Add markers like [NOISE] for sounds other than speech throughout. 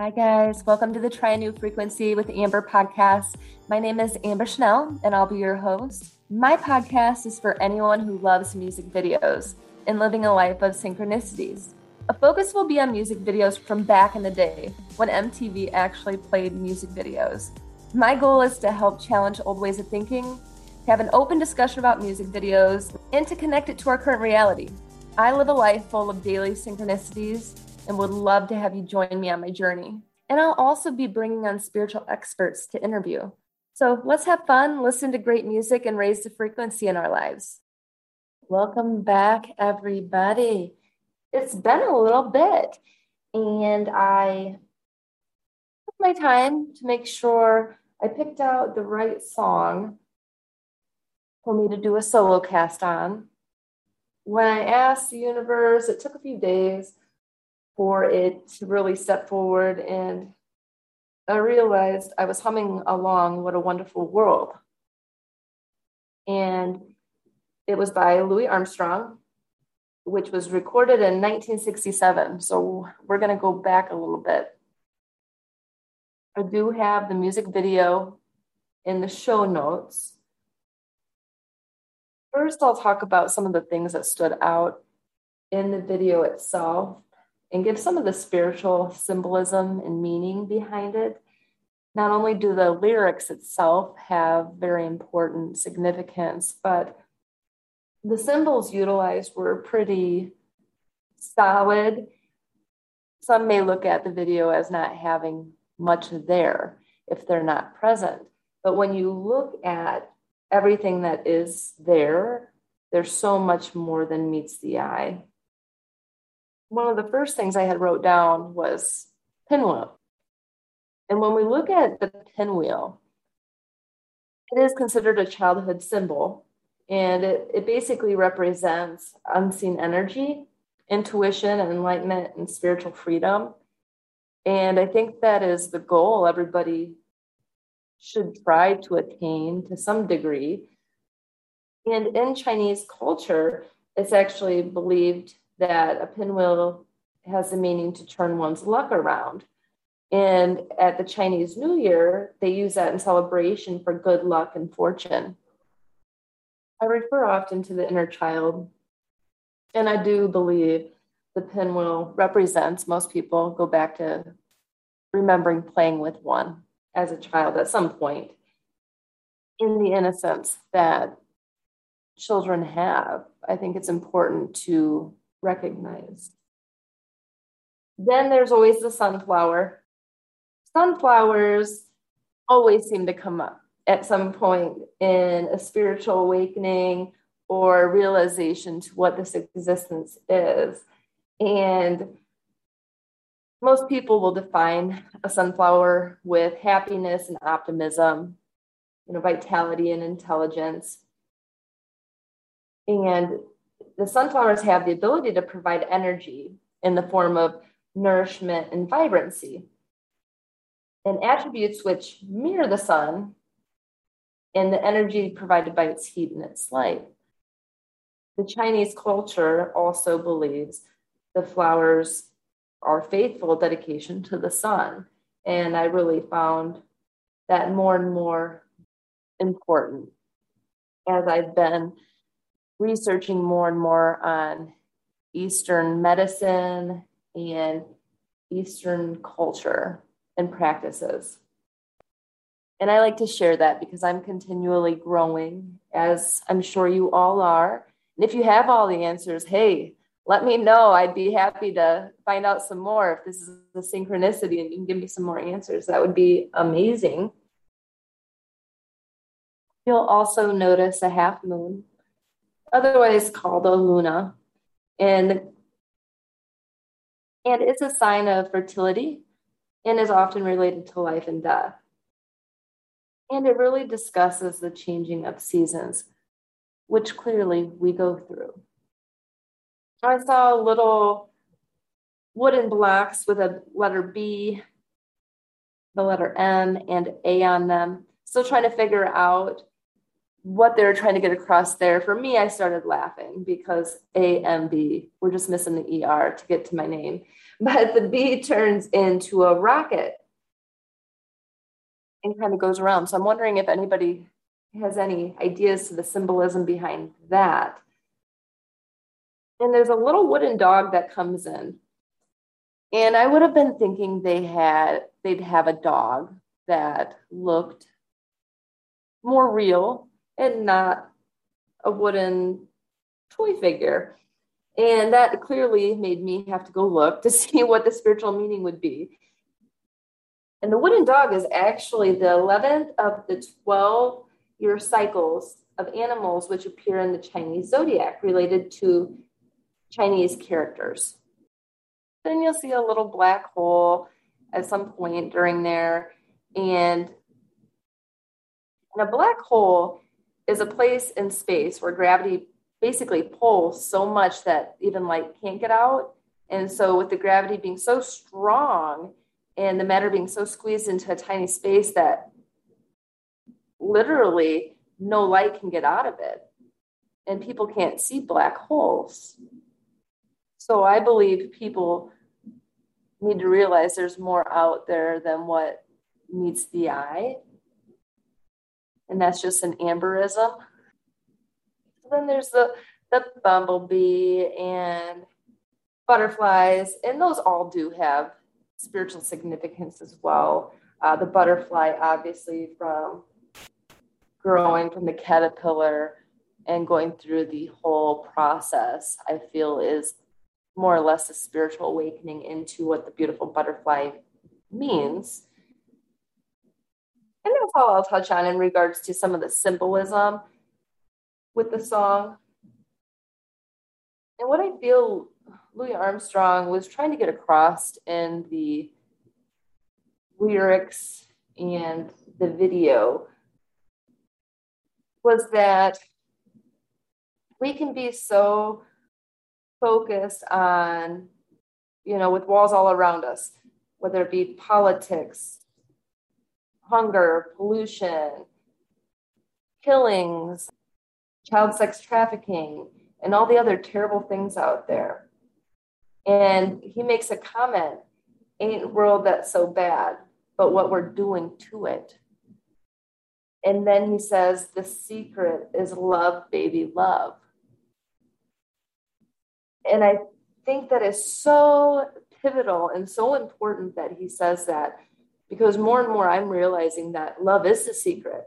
Hi, guys. Welcome to the Try a New Frequency with Amber podcast. My name is Amber Chanell, and I'll be your host. My podcast is for anyone who loves music videos and living a life of synchronicities. A focus will be on music videos from back in the day when MTV actually played music videos. My goal is to help challenge old ways of thinking, to have an open discussion about music videos, and to connect it to our current reality. I live a life full of daily synchronicities and would love to have you join me on my journey. And I'll also be bringing on spiritual experts to interview. So let's have fun, listen to great music, and raise the frequency in our lives. Welcome back, everybody. It's been a little bit, and I took my time to make sure I picked out the right song for me to do a solo cast on. When I asked the universe, it took a few days for it to really step forward, and I realized I was humming along What a Wonderful World. And it was by Louis Armstrong, which was recorded in 1967. So we're going to go back a little bit. I do have the music video in the show notes. First, I'll talk about some of the things that stood out in the video itself and give some of the spiritual symbolism and meaning behind it. Not only do the lyrics itself have very important significance, but the symbols utilized were pretty solid. Some may look at the video as not having much there if they're not present. But when you look at everything that is there, there's so much more than meets the eye. One of the first things I had wrote down was pinwheel. And when we look at the pinwheel, it is considered a childhood symbol. And it, it basically represents unseen energy, intuition, and enlightenment and spiritual freedom. And I think that is the goal everybody should try to attain to some degree. And in Chinese culture, it's actually believed that a pinwheel has the meaning to turn one's luck around. And at the Chinese New Year, they use that in celebration for good luck and fortune. I refer often to the inner child, and I do believe the pinwheel represents most people go back to remembering playing with one as a child at some point in the innocence that children have. I think it's important to recognize. Then there's always the sunflower. Sunflowers always seem to come up at some point in a spiritual awakening or realization to what this existence is. And most people will define a sunflower with happiness and optimism, you know, vitality and intelligence. And the sunflowers have the ability to provide energy in the form of nourishment and vibrancy, and attributes which mirror the sun and the energy provided by its heat and its light. The Chinese culture also believes the flowers are faithful dedication to the sun. And I really found that more and more important as I've been researching more and more on Eastern medicine and Eastern culture and practices. And I like to share that because I'm continually growing, as I'm sure you all are. And if you have all the answers, hey, let me know. I'd be happy to find out some more. If this is a synchronicity and you can give me some more answers, that would be amazing. You'll also notice a half moon otherwise called a luna, and and it's a sign of fertility and is often related to life and death. And it really discusses the changing of seasons, which clearly we go through. I saw little wooden blocks with a letter B, the letter M, and A on them. Still trying to figure out what they were trying to get across there. For me, I started laughing because A and B, we're just missing the ER to get to my name. [LAUGHS] but the B turns into a rocket and kind of goes around. So I'm wondering if anybody has any ideas to the symbolism behind that. And there's a little wooden dog that comes in. And I would have been thinking they had they'd have a dog that looked more real and not a wooden toy figure. And that clearly made me have to go look to [LAUGHS] see what the spiritual meaning would be. And the wooden dog is actually the 11th of the 12 year cycles of animals which appear in the Chinese zodiac related to Chinese characters. Then you'll see a little black hole at some point during there. And, and a black hole is a place in space where gravity basically pulls so much that even light can't get out. And so, with the gravity being so strong and the matter being so squeezed into a tiny space that literally no light can get out of it, and people can't see black holes. So, I believe people need to realize there's more out there than what meets the eye. And that's just an amberism. Then there's the the bumblebee and butterflies, and those all do have spiritual significance as well. Uh, the butterfly, obviously, from growing from the caterpillar and going through the whole process, I feel is more or less a spiritual awakening into what the beautiful butterfly means. And that's all I'll touch on in regards to some of the symbolism with the song. And what I feel Louis Armstrong was trying to get across in the lyrics and the video was that we can be so focused on, you know, with walls all around us, whether it be politics, hunger, pollution, killings, child sex trafficking, and all the other terrible things out there. And he makes a comment ain't world that's so bad, but what we're doing to it. And then he says, the secret is love, baby, love. And I think that is so pivotal and so important that he says that because more and more I'm realizing that love is the secret.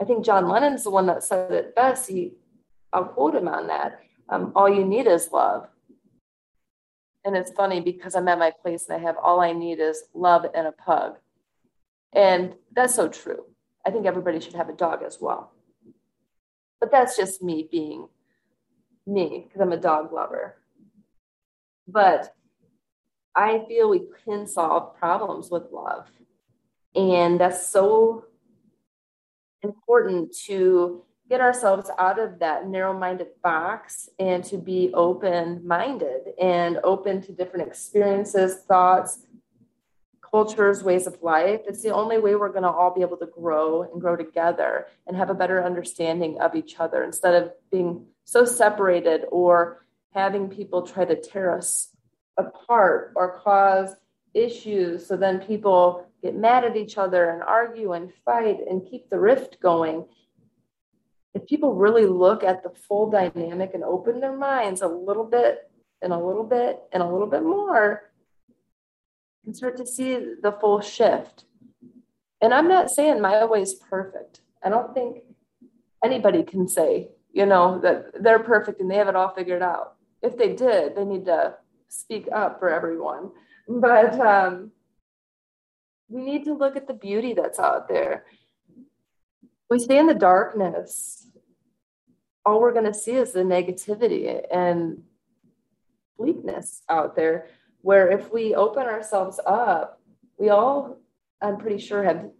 I think John Lennon's the one that said it best. He, I'll quote him on that. Um, all you need is love. And it's funny because I'm at my place and I have all I need is love and a pug. And that's so true. I think everybody should have a dog as well. But that's just me being me because I'm a dog lover. But I feel we can solve problems with love. And that's so important to get ourselves out of that narrow minded box and to be open minded and open to different experiences, thoughts, cultures, ways of life. It's the only way we're going to all be able to grow and grow together and have a better understanding of each other instead of being so separated or having people try to tear us apart or cause issues. So then people get mad at each other and argue and fight and keep the rift going. If people really look at the full dynamic and open their minds a little bit and a little bit and a little bit more, can start to see the full shift. And I'm not saying my way is perfect. I don't think anybody can say you know, that they're perfect and they have it all figured out. If they did, they need to speak up for everyone. But um, we need to look at the beauty that's out there. We stay in the darkness. All we're going to see is the negativity and bleakness out there. Where if we open ourselves up, we all, I'm pretty sure, have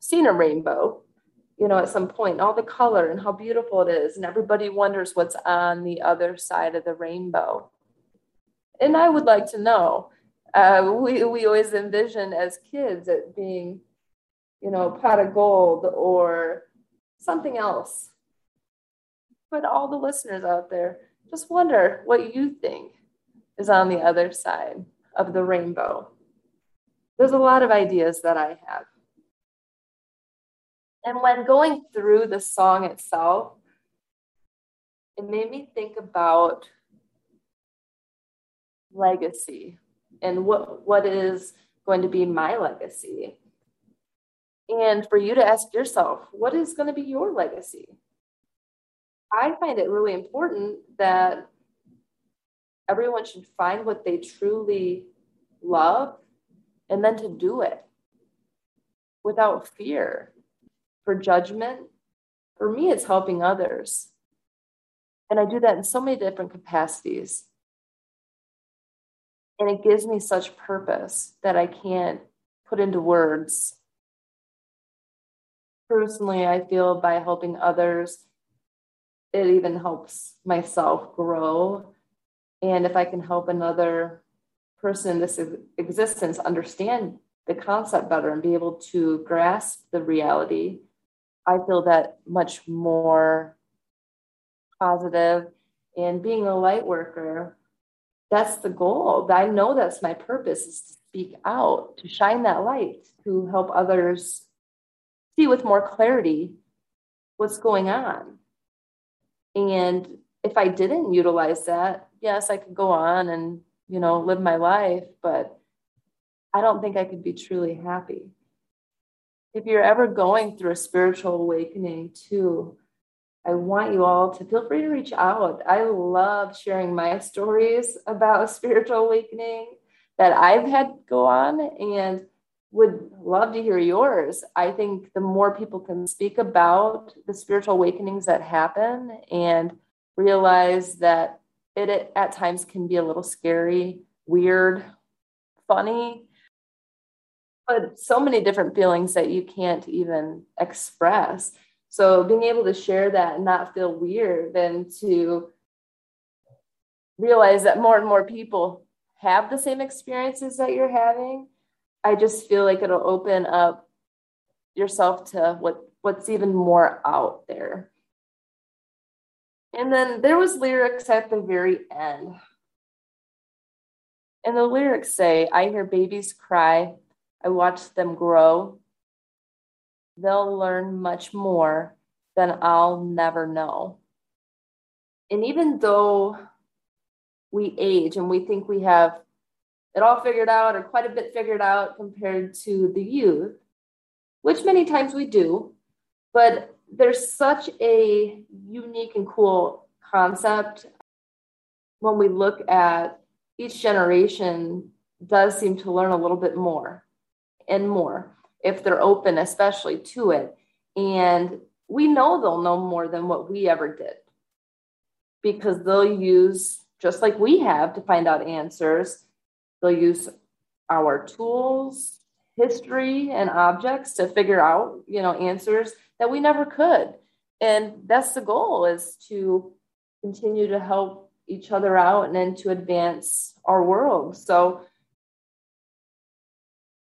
seen a rainbow you know, at some point, all the color and how beautiful it is. And everybody wonders what's on the other side of the rainbow. And I would like to know. Uh, we, we always envision as kids it being, you know, pot of gold or something else. But all the listeners out there, just wonder what you think. is on the other side of the rainbow. There's a lot of ideas that I have. And when going through the song itself, it made me think about legacy and what, what is going to be my legacy. And for you to ask yourself, what is going to be your legacy? I find it really important that everyone should find what they truly love and then to do it without fear for judgment. For me, it's helping others. And I do that in so many different capacities. And it gives me such purpose that I can't put into words. Personally, I feel by helping others, it even helps myself grow. And if I can help another person in this existence understand the concept better and be able to grasp the reality, I feel that much more positive. And being a light worker, that's the goal. I know that's my purpose is to speak out, to shine that light, to help others see with more clarity what's going on. And if I didn't utilize that, yes, I could go on and, you know, live my life, but I don't think I could be truly happy. If you're ever going through a spiritual awakening too, I want you all to feel free to reach out. I love sharing my stories about [LAUGHS] spiritual awakening that I've had go on and would love to hear yours. I think the more people can speak about the spiritual awakenings that happen and realize that it, it at times can be a little scary, weird, funny, but so many different feelings that you can't even express. So being able to share that and not feel weird and to realize that more and more people have the same experiences that you're having, I just feel like it'll open up yourself to what what's even more out there. And then there was lyrics at the very end. And the lyrics say, I hear babies cry, I watch them grow they'll learn much more than I'll never know. And even though we age and we think we have it all figured out or quite a bit figured out compared to the youth, which many times we do, but there's such a unique and cool concept when we look at each generation does seem to learn a little bit more and more if they're open, especially to it. And we know they'll know more than what we ever did because they'll use, just like we have to find out answers, they'll use our tools, history, and objects to figure out, you know, answers that we never could. And that's the goal is to continue to help each other out and then to advance our world. So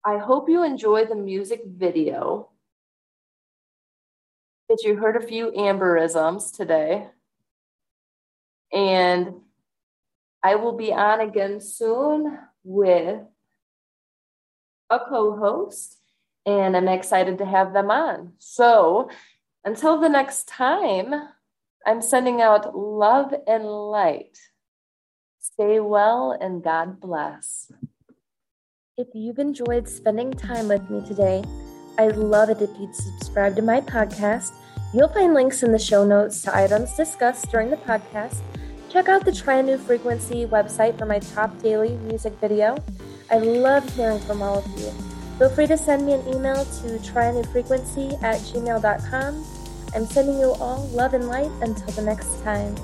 I hope you enjoy the music video. That you heard a few amberisms today. And I will be on again soon with a co host, and I'm excited to have them on. So until the next time, I'm sending out love and light. Stay well and God bless. If you've enjoyed spending time with me today, I'd love it if you'd subscribe to my podcast. You'll find links in the show notes to items discussed during the podcast. Check out the Try a New Frequency website for my top daily music video. I love hearing from all of you. Feel free to send me an email to trianewfrequency at gmail.com. I'm sending you all love and light until the next time.